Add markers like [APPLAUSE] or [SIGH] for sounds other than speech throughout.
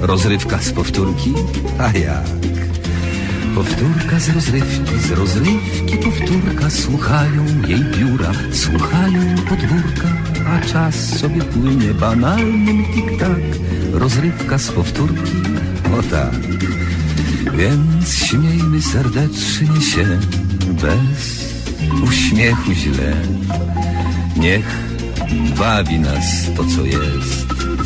rozrywka z powtórki, a jak? Powtórka z rozrywki, z rozrywki powtórka, słuchają jej biura, słuchają podwórka, a czas sobie płynie banalnym tik-tak, rozrywka z powtórki, o tak. Więc śmiejmy serdecznie się bez uśmiechu źle. Niech bawi nas to, co jest.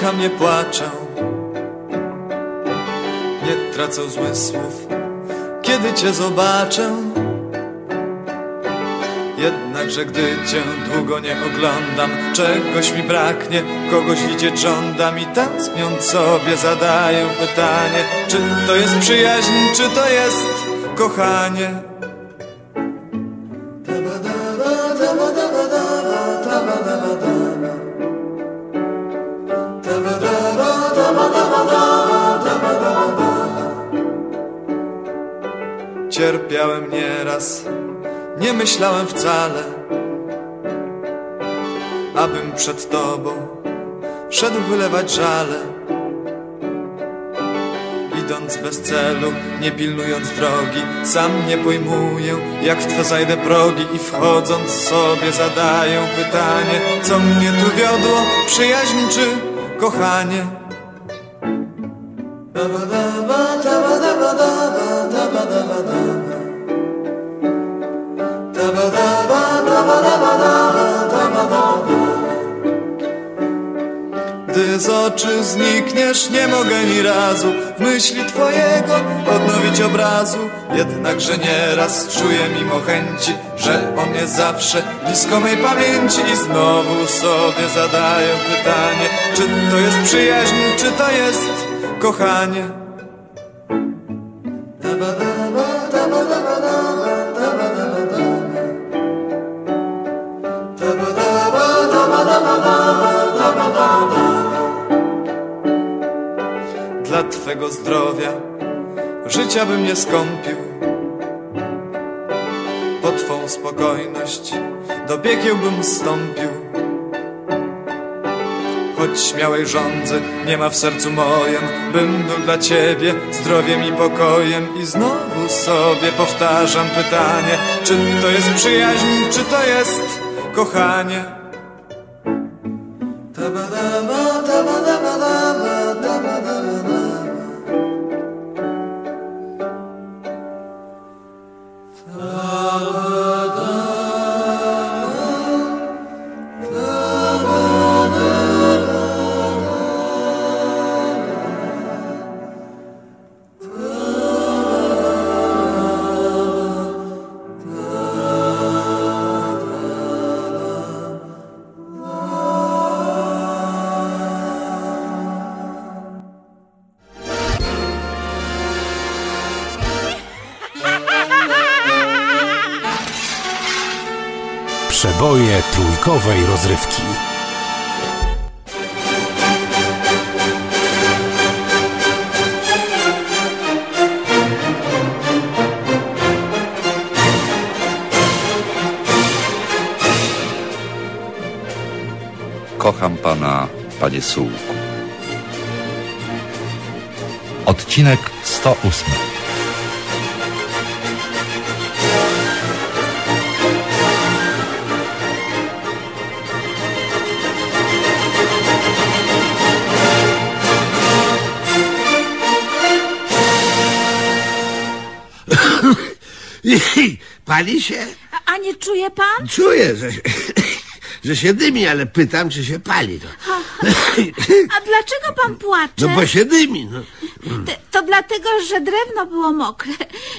Nie płaczę, nie tracę zmysłów, kiedy Cię zobaczę. Jednakże gdy Cię długo nie oglądam, czegoś mi braknie, kogoś widzieć żądam i tęskniąc sobie zadaję pytanie, czy to jest przyjaźń, czy to jest kochanie. Cierpiałem nieraz, nie myślałem wcale, abym przed Tobą szedł wylewać żale. Idąc bez celu, nie pilnując drogi, sam nie pojmuję, jak w Twe zajdę progi i wchodząc sobie zadaję pytanie, co mnie tu wiodło, przyjaźń czy kochanie? Gdy z oczu znikniesz, nie mogę ni razu w myśli twojego odnowić obrazu. Jednakże nieraz czuję mimo chęci, że on jest zawsze blisko mej pamięci. I znowu sobie zadaję pytanie, czy to jest przyjaźń, czy to jest kochanie. Dla Twego zdrowia życia bym nie skąpił. Po Twą spokojność do piekieł bym stąpił Choć śmiałej żądzy nie ma w sercu mojem Bym był dla Ciebie zdrowiem i pokojem. I znowu sobie powtarzam pytanie Czy to jest przyjaźń, czy to jest kochanie? Tabadaba, tabadabadaba, rozrywki. Kocham pana, panie Sułku. Odcinek 108. Pali się? A, a nie czuje pan? Czuję, że, się- [LAUGHS] że się dymi, ale pytam, czy się pali. To, A dlaczego pan płacze? no bo się dymi. No. T- To dlatego, że drewno było mokre.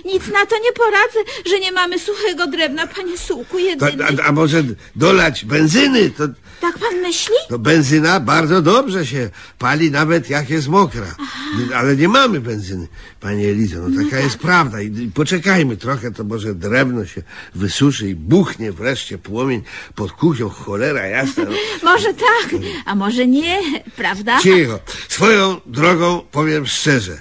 Nic na to nie poradzę, że nie mamy suchego drewna, panie Sułku, To, jedyny. a, a może dolać benzyny? To, Tak pan myśli? to benzyna bardzo dobrze się pali, nawet jak jest mokra. Ale nie mamy benzyny, panie Elizo. No taka jest prawda. I, I poczekajmy trochę, to może drewno się wysuszy i buchnie wreszcie płomień pod kuchnią. Cholera jasna. No. [LAUGHS] Może tak, a może nie, prawda? Cicho. Swoją drogą powiem szczerze.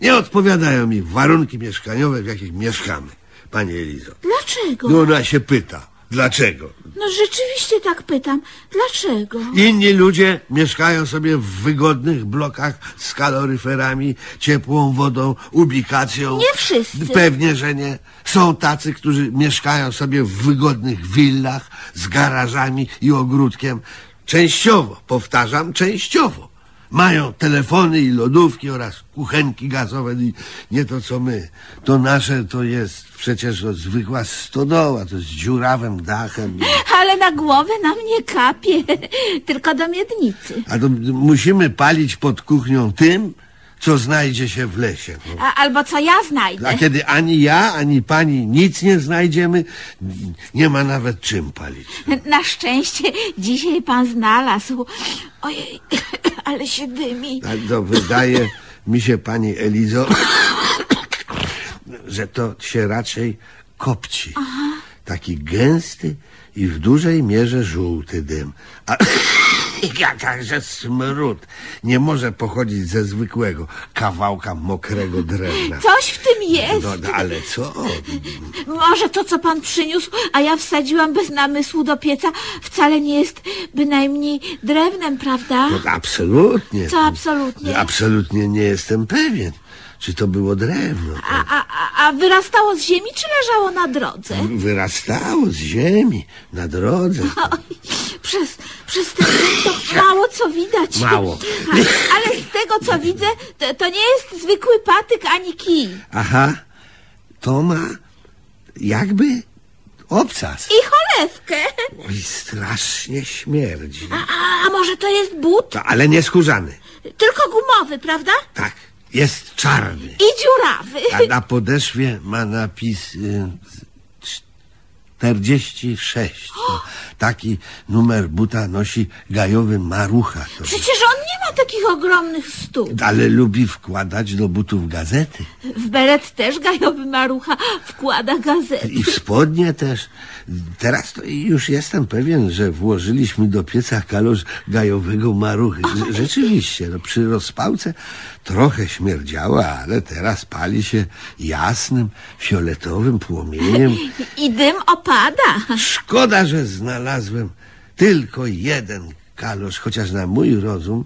Nie odpowiadają mi warunki mieszkaniowe, w jakich mieszkamy, panie Elizo. Dlaczego? No ona się pyta, dlaczego? No rzeczywiście tak pytam. Dlaczego? Inni ludzie mieszkają sobie w wygodnych blokach z kaloryferami, ciepłą wodą, ubikacją. Nie wszyscy. Pewnie, że nie. Są tacy, którzy mieszkają sobie w wygodnych willach z garażami i ogródkiem. Częściowo, powtarzam, częściowo. Mają telefony i lodówki oraz kuchenki gazowe i nie to co my. To nasze to jest przecież to zwykła stodoła, to z dziurawym dachem. Ale na głowę nam nie kapie, [LAUGHS] tylko do miednicy. A to musimy palić pod kuchnią tym, co znajdzie się w lesie. No. A, albo co ja znajdę. A kiedy ani ja, ani pani nic nie znajdziemy, nie ma nawet czym palić. [LAUGHS] Na szczęście dzisiaj pan znalazł. Ojej, [COUGHS] ale się dymi. A to wydaje mi się, pani Elizo, [COUGHS] że to się raczej kopci. Taki gęsty i w dużej mierze żółty dym. A [COUGHS] jakże smród nie może pochodzić ze zwykłego kawałka mokrego drewna. Coś w tym jest. No, no, ale co? Może to, co pan przyniósł, a ja wsadziłam bez namysłu do pieca, wcale nie jest bynajmniej drewnem, prawda? No, absolutnie. Co absolutnie? Absolutnie nie jestem pewien, czy to było drewno. A, a, a, a wyrastało z ziemi, czy leżało na drodze? Wyrastało z ziemi na drodze. [LAUGHS] Oj, przez, przez ten to [LAUGHS] mało co widać. Mało. A, [LAUGHS] ale z tego, co widzę, to, to nie jest zwykły patyk ani kij. Aha, to ma jakby obcas. I cholewkę. Oj, strasznie śmierdzi. A, a, a może to jest but? To, ale nie skórzany. Tylko gumowy, prawda? Tak, jest czarny. I dziurawy. A na podeszwie ma napis y, 46. To taki numer buta nosi gajowy marucha. To, Przecież on ma takich ogromnych stóp. ale lubi wkładać do butów gazety. W beret też gajowy marucha wkłada gazety. I w spodnie też. Teraz to już jestem pewien, że włożyliśmy do pieca kalosz gajowego maruchy. Rze- Rzeczywiście, no, przy rozpałce trochę śmierdziała, ale teraz pali się jasnym, fioletowym płomieniem. [LAUGHS] I dym opada. Szkoda, że znalazłem tylko jeden kalosz, chociaż na mój rozum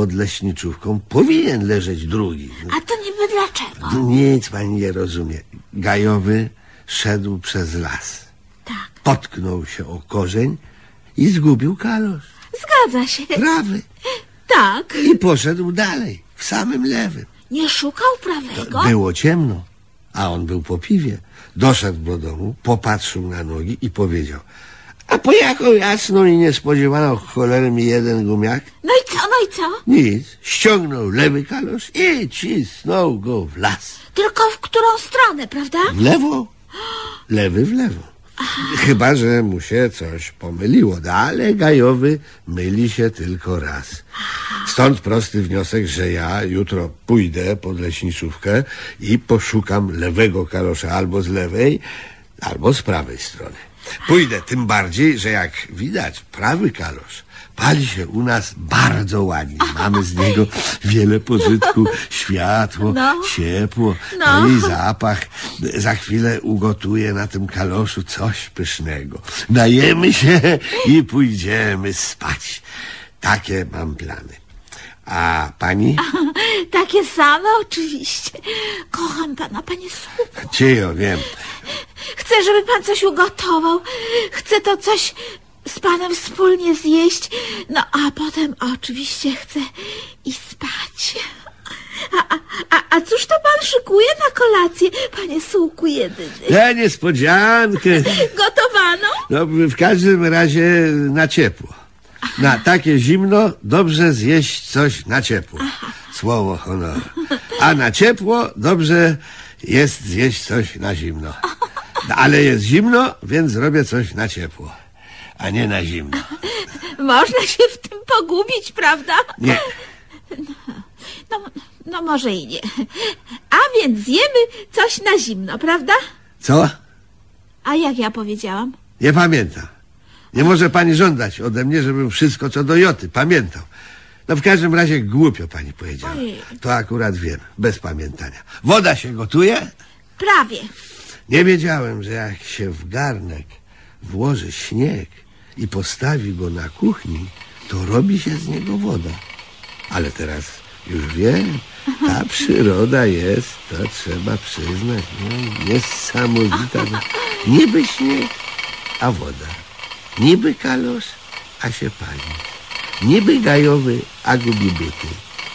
pod leśniczówką powinien leżeć drugi. A to niby dlaczego? Nic pani nie rozumie. Gajowy szedł przez las. Tak. Potknął się o korzeń i zgubił kalosz. Zgadza się. Prawy. Tak. I poszedł dalej, w samym lewym. Nie szukał prawego? Było ciemno, a on był po piwie. Doszedł do domu, popatrzył na nogi i powiedział A po jaką jasną i niespodziewaną cholerę mi jeden gumiak? No i co, no i co? Nic. Ściągnął lewy kalosz i cisnął go w las. Tylko w którą stronę, prawda? W lewo, lewy w lewo. Chyba, że mu się coś pomyliło, no, ale Gajowy myli się tylko raz. Stąd prosty wniosek, że ja jutro pójdę pod leśniczówkę i poszukam lewego kalosza albo z lewej, albo z prawej strony. Pójdę tym bardziej, że jak widać, prawy kalosz pali się u nas bardzo ładnie. Mamy z niego wiele pożytku, światło, No. ciepło, No. no i zapach. Za chwilę ugotuję na tym kaloszu coś pysznego. Najemy się i pójdziemy spać. Takie mam plany. A pani? [LAUGHS] Takie same oczywiście. Kocham pana, panie. Czyjo, wiem. Chcę, żeby pan coś ugotował. Chcę to coś z panem wspólnie zjeść. No, a potem oczywiście chcę i spać. A, a, a, cóż to pan szykuje na kolację, panie sułku jedyny? Ja niespodziankę. Gotowaną? No, w każdym razie na ciepło. Na takie zimno dobrze zjeść coś na ciepło. Słowo honoru. A na ciepło dobrze jest zjeść coś na zimno. No, Ale jest zimno, więc zrobię coś na ciepło. A nie na zimno. [LAUGHS] Można się w tym pogubić, prawda? Nie. No, no może i nie. A więc zjemy coś na zimno, prawda? Co? A jak ja powiedziałam? Nie pamiętam. Nie może pani żądać ode mnie, żebym wszystko co do joty pamiętał. No w każdym razie głupio pani powiedziała. Ojej. To akurat wiem, bez pamiętania. Woda się gotuje? Prawie. Nie wiedziałem, że jak się w garnek włoży śnieg i postawi go na kuchni, to robi się z niego woda. Ale teraz już wiem, ta [LAUGHS] przyroda jest, to trzeba przyznać, no, niesamowita. Niby śnieg, a woda. Niby kalosz, a się pali. Niby gajowy, a gubi buty.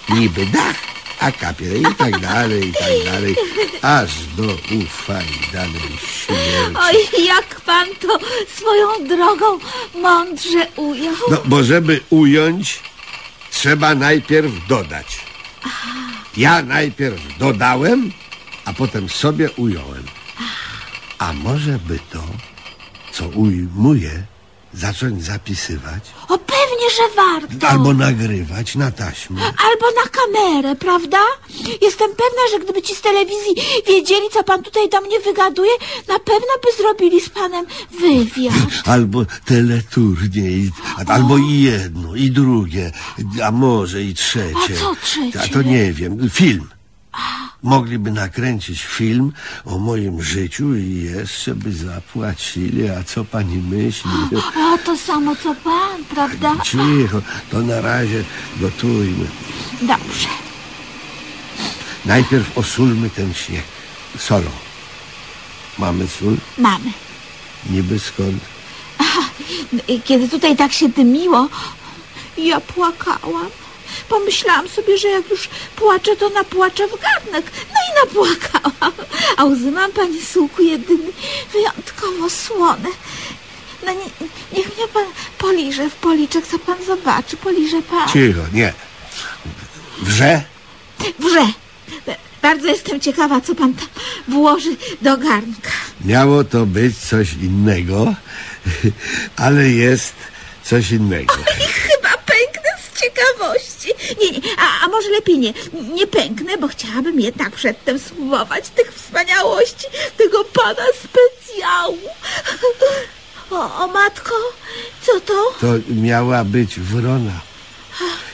Niby dach, a kapie i tak dalej, i tak dalej. Aż do ufa i danej śmierci. Oj, jak pan to swoją drogą mądrze ujął. No, bo żeby ująć, trzeba najpierw dodać. Ja najpierw dodałem, a potem sobie ująłem. A może by to, co ujmuję, zacząć zapisywać? O, pewnie, że warto. Albo nagrywać na taśmę. Albo na kamerę, prawda? Jestem pewna, że gdyby ci z telewizji wiedzieli, co pan tutaj do mnie wygaduje, na pewno by zrobili z panem wywiad. Albo teleturniej, albo i jedno, i drugie, a może i trzecie. A co trzecie? A to nie wiem, film. Mogliby nakręcić film o moim życiu i jeszcze by zapłacili, a co pani myśli? O, to samo co pan, prawda? Cicho, to na razie gotujmy. Dobrze. Najpierw osulmy ten śnieg solą. Mamy sól? Mamy. Niby skąd? I Kiedy tutaj tak się dymiło, ja płakałam. Pomyślałam sobie, że jak już płaczę, to napłaczę w garnek. No i napłakałam. A łzy mam, panie sułku, jedyny wyjątkowo słone. No nie, niech mnie pan poliże w policzek, co pan zobaczy. Poliże pan. Cicho, nie. Wrze? Wrze. Bardzo jestem ciekawa, co pan tam włoży do garnka. Miało to być coś innego, [LAUGHS] ale jest coś innego. Ciekawości. Nie, nie, a, a może lepiej nie. Nie pęknę, bo chciałabym jednak przedtem spróbować tych wspaniałości tego pana specjału. O, o matko, co to? To miała być wrona.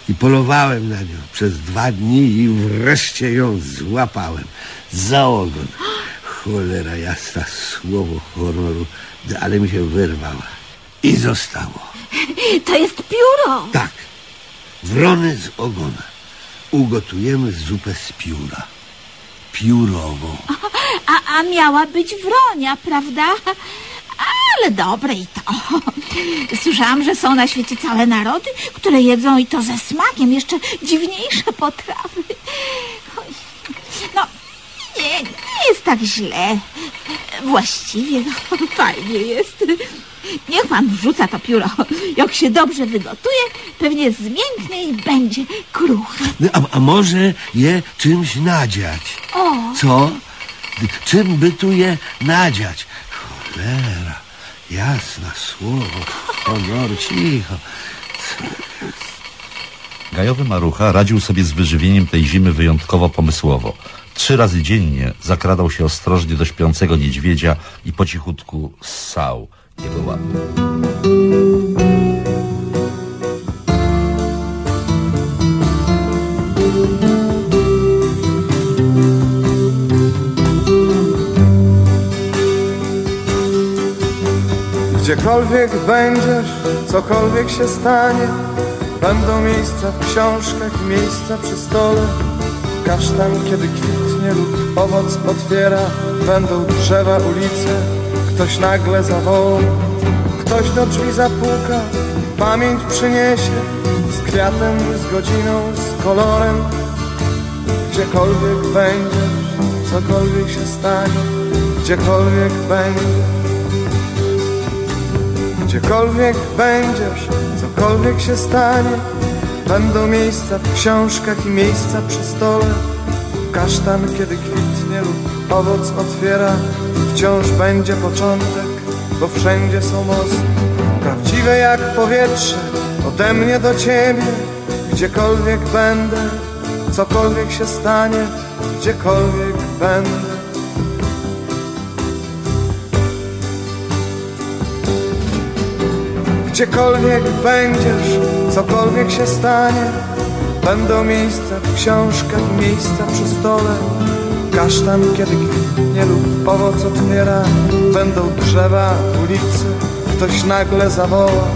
I polowałem na nią przez dwa dni i wreszcie ją złapałem. Za ogon. Cholera jasna, słowo honoru, ale mi się wyrwała. I zostało. To jest pióro. Tak, wrony z ogona. Ugotujemy zupę z pióra. Piórową. A, a miała być wronia, prawda? ale dobre i to. Słyszałam, że są na świecie całe narody, które jedzą i to ze smakiem, jeszcze dziwniejsze potrawy. No, nie, nie jest tak źle. Właściwie, no, fajnie jest. Niech pan wrzuca to pióro. Jak się dobrze wygotuje, pewnie zmięknie i będzie kruche. No, A, a może je czymś nadziać? O, Co? Czym by tu je nadziać? Cholera, jasna słowo. Honor, cicho. Gajowy Marucha radził sobie z wyżywieniem tej zimy wyjątkowo pomysłowo. Trzy razy dziennie zakradał się ostrożnie do śpiącego niedźwiedzia i po cichutku ssał jego łapy. Gdziekolwiek będziesz, cokolwiek się stanie Będą miejsca w książkach miejsca przy stole Kasztan kiedy kwitnie lub owoc otwiera Będą drzewa, ulice, ktoś nagle zawoła Ktoś do drzwi zapuka, pamięć przyniesie Z kwiatem, z godziną, z kolorem. Gdziekolwiek będziesz, cokolwiek się stanie Gdziekolwiek będziesz Gdziekolwiek będziesz, cokolwiek się stanie Będą miejsca w książkach i miejsca przy stole. Kasztan kiedy kwitnie lub owoc otwiera Wciąż będzie początek, bo wszędzie są mosty. Prawdziwe jak powietrze, ode mnie do ciebie Gdziekolwiek będę, cokolwiek się stanie Gdziekolwiek będę. Gdziekolwiek będziesz, cokolwiek się stanie Będą miejsca w książkach miejsca przy stole Kasztan kiedy kwitnie lub owoc otwiera Będą drzewa, ulice, ktoś nagle zawoła.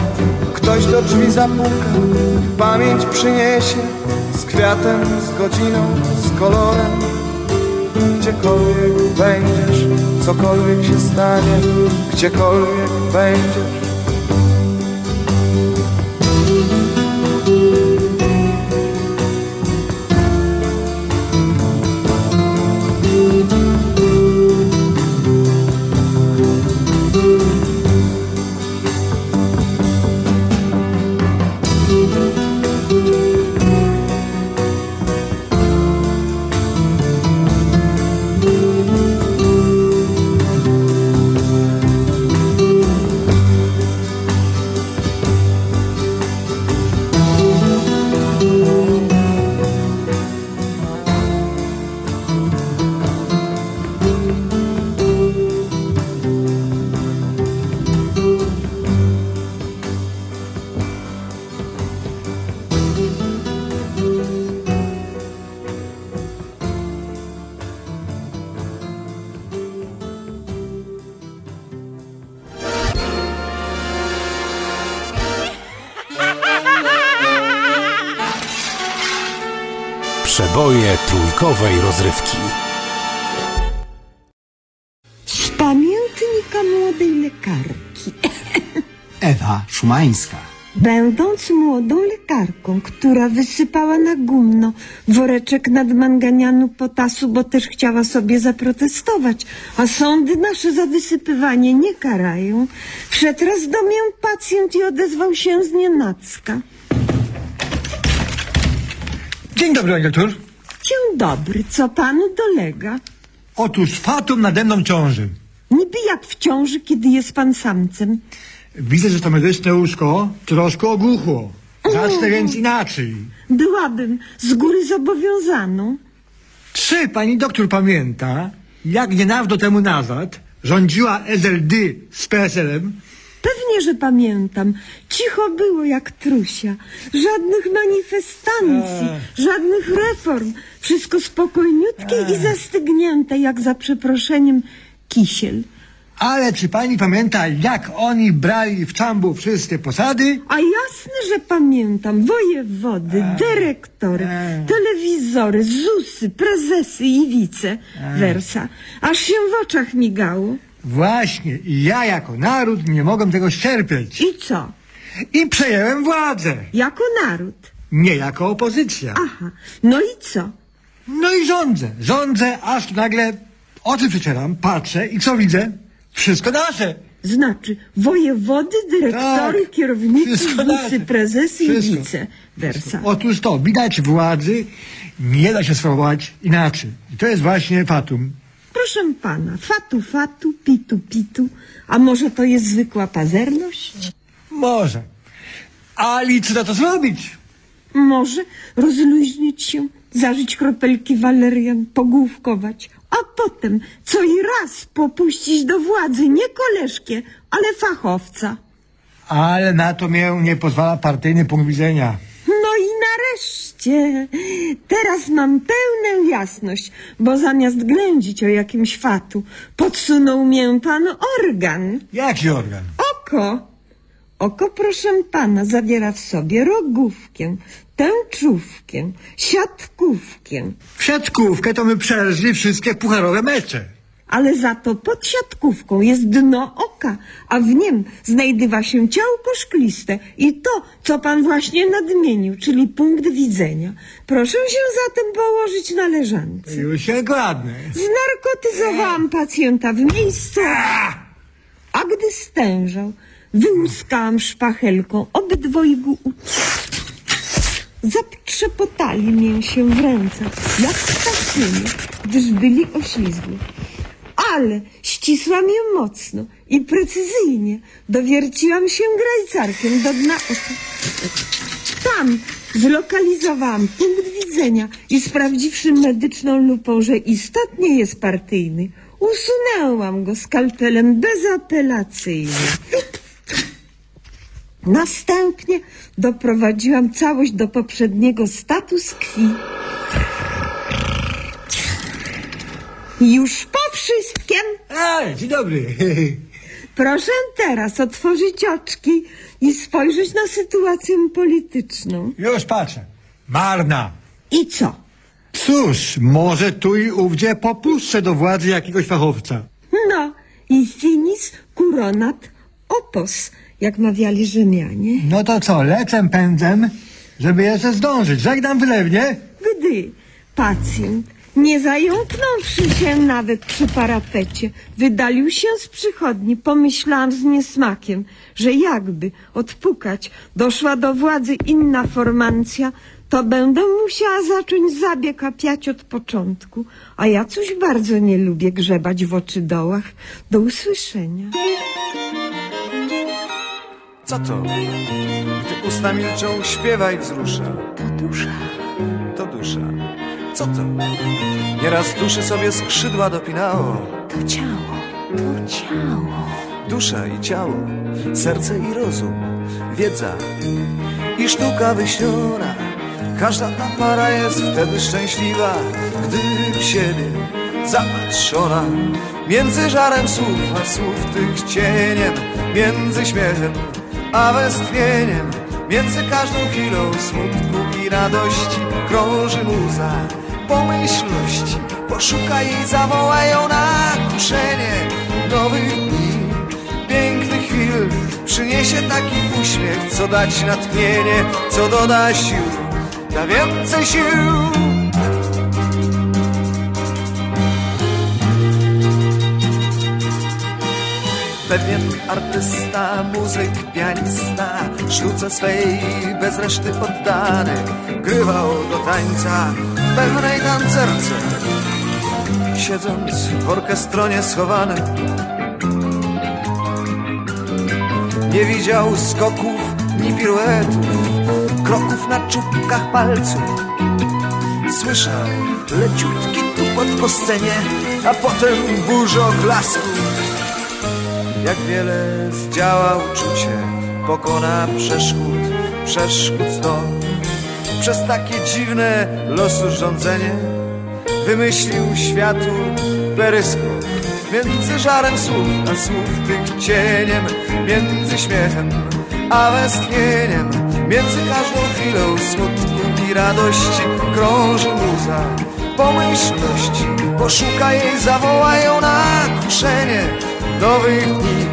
Ktoś do drzwi zapuka, pamięć przyniesie. Z kwiatem, z godziną, z kolorem. Gdziekolwiek będziesz, cokolwiek się stanie. Gdziekolwiek będziesz Przeboje trójkowej rozrywki. Z pamiętnika młodej lekarki. [LAUGHS] Ewa Szumańska. Będąc młodą lekarką, która wysypała na gumno woreczek nadmanganianu potasu, bo też chciała sobie zaprotestować, a sądy nasze za wysypywanie nie karają, wszedł raz do mnie pacjent i odezwał się z nienacka. Dzień dobry, doktor. Dzień dobry, co panu dolega? Otóż fatum nade mną ciąży. Niby jak w ciąży, kiedy jest pan samcem. Widzę, że to medyczne łóżko troszkę ogłuchło. Zacznę więc inaczej. Byłabym z góry zobowiązaną. Czy pani doktor pamięta, jak niedawno temu nazad rządziła SLD z PSL-em? Pewnie, że pamiętam. Cicho było jak trusia. Żadnych manifestancji, żadnych reform. Wszystko spokojniutkie i zastygnięte, jak za przeproszeniem kisiel. Ale czy pani pamięta, jak oni brali w czambu wszystkie posady? A jasne, że pamiętam. Wojewody, dyrektory, telewizory, ZUSy, prezesy i wice. Wersa. Aż się w oczach migało. Właśnie, i ja jako naród nie mogłem tego ścierpieć. I co? I przejęłem władzę. Jako naród. Nie jako opozycja. Aha. No i co? No i rządzę. Rządzę, aż nagle oczy przecieram, patrzę i co widzę? Wszystko nasze. Znaczy wojewody, dyrektory, Tak. kierownicy, wiceprezesy i Wszystko. vice versa. Otóż to, widać władzy nie da się sprawować inaczej. I to jest właśnie fatum. Proszę pana, fatu fatu, pitu pitu, a może to jest zwykła pazerność? Może. Ale co na to zrobić? Może rozluźnić się, zażyć kropelki walerian, pogłówkować, a potem co i raz popuścić do władzy nie koleżkę, ale fachowca. Ale na to mnie nie pozwala partyjny punkt widzenia. No i nareszcie, teraz mam pełną jasność, bo zamiast ględzić o jakimś fatu, podsunął mię pan organ. Jaki organ? Oko. Oko, proszę pana, zawiera w sobie rogówkę, tęczówkę, siatkówkę, W siatkówkę to my przeżyli wszystkie pucharowe mecze. Ale za to pod siatkówką jest dno oka, a w nim znajdywa się ciałko szkliste i to, co pan właśnie nadmienił, czyli punkt widzenia. Proszę się zatem położyć na leżance. Już się kładnę. Znarkotyzowałam pacjenta w miejscu, a gdy stężał, wyłuskałam szpachelką obydwojgu ucisk. Zatrzepotali mię się w ręce, jak ptaszyny, gdyż byli oślizgli. Ale ścisłam je mocno i precyzyjnie dowierciłam się grajcarkiem do dna. Tam zlokalizowałam punkt widzenia i sprawdziwszy medyczną lupą, że istotnie jest partyjny, usunęłam go skalpelem bezapelacyjnie. Następnie doprowadziłam całość do poprzedniego status quo. Już po wszystkim Ej, dzień dobry. [LAUGHS] proszę teraz otworzyć oczki i spojrzeć na sytuację polityczną. Już patrzę. Marna. I co? Cóż, może tu i ówdzie popuszczę do władzy jakiegoś fachowca. No, i finis coronat opos, jak mawiali Rzymianie. No to co, lecę pędzem, żeby jeszcze zdążyć. Żegnam wylewnie. Gdy pacjent, nie zająknąwszy się nawet przy parapecie, wydalił się z przychodni, pomyślałam z niesmakiem, że jakby odpukać doszła do władzy inna formancja, to będę musiała zacząć zabieg apiać od początku, a ja coś bardzo nie lubię grzebać w oczydołach. Do usłyszenia. Co to? Gdy usta milczą, śpiewaj wzrusza. To dusza, To dusza. Co to? Nieraz duszy sobie skrzydła dopinało. to ciało, to ciało. Dusza i ciało, serce i rozum, wiedza i sztuka wyśniona. Każda ta para jest wtedy szczęśliwa, gdy w siebie zapatrzona. Między żarem słów, a słów tych cieniem, między śmiechem a westchnieniem, między każdą chwilą smutku i radości krąży muza pomyślności. Poszukaj i zawołaj ją na kuszenie. Nowych dni pięknych chwil Przyniesie taki uśmiech, co dać natchnienie Co doda sił, da więcej sił. Pewien artysta, muzyk, pianista Sztuce swej bez reszty poddany Grywał do tańca pewnej tancerce Siedząc w orkestronie schowany Nie widział skoków ni piruetów, kroków na czubkach palców. Słyszał leciutki tupot po scenie, a potem burzę oklasków. Jak wiele zdziała uczucie, pokona przeszkód, przeszkód sto. Przez takie dziwne losu rządzenie. Wymyślił światu peryskop. Między żarem słów, a słów tych cieniem. Między śmiechem, a westchnieniem Między każdą chwilą smutku i radości Krąży muza. Pomyślności Poszukaj jej, zawołaj ją na kuszenie. Nowych dni,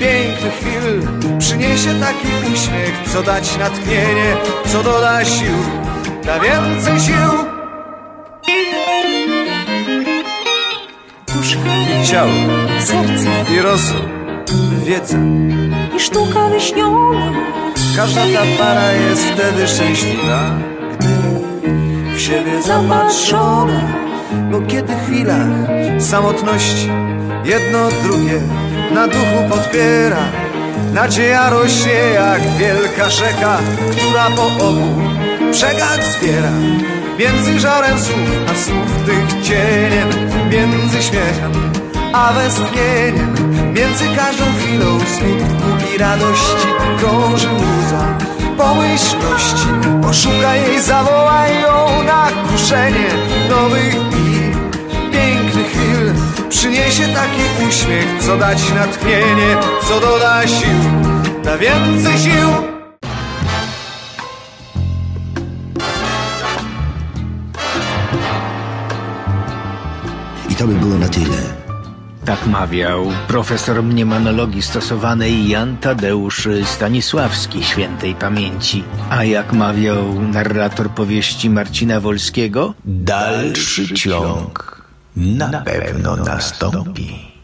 pięknych chwil. Przyniesie taki uśmiech, co dać natchnienie, co doda sił, da więcej sił. Dusza, I ciało, serce i rozum, wiedza. i sztuka wyśniona. Każda ta para jest wtedy szczęśliwa, gdy w siebie zapatrzona. Bo kiedy w chwilach samotności jedno drugie na duchu podpiera, nadzieja rośnie jak wielka rzeka, która po obu brzegach zbiera. Między żarem słów, a słów tych cieniem, między śmiechem a westchnieniem. Między każdą chwilą smutku i radości Krąży muza pomyślności. Poszukaj jej, zawołaj ją na kuszenie Nowych Przyniesie taki uśmiech, co dać natchnienie Co doda sił, da więcej sił I to by było na tyle. Tak mawiał profesor mniemanologii stosowanej Jan Tadeusz Stanisławski świętej pamięci. A jak mawiał narrator powieści Marcina Wolskiego, dalszy ciąg na pewno nastąpi.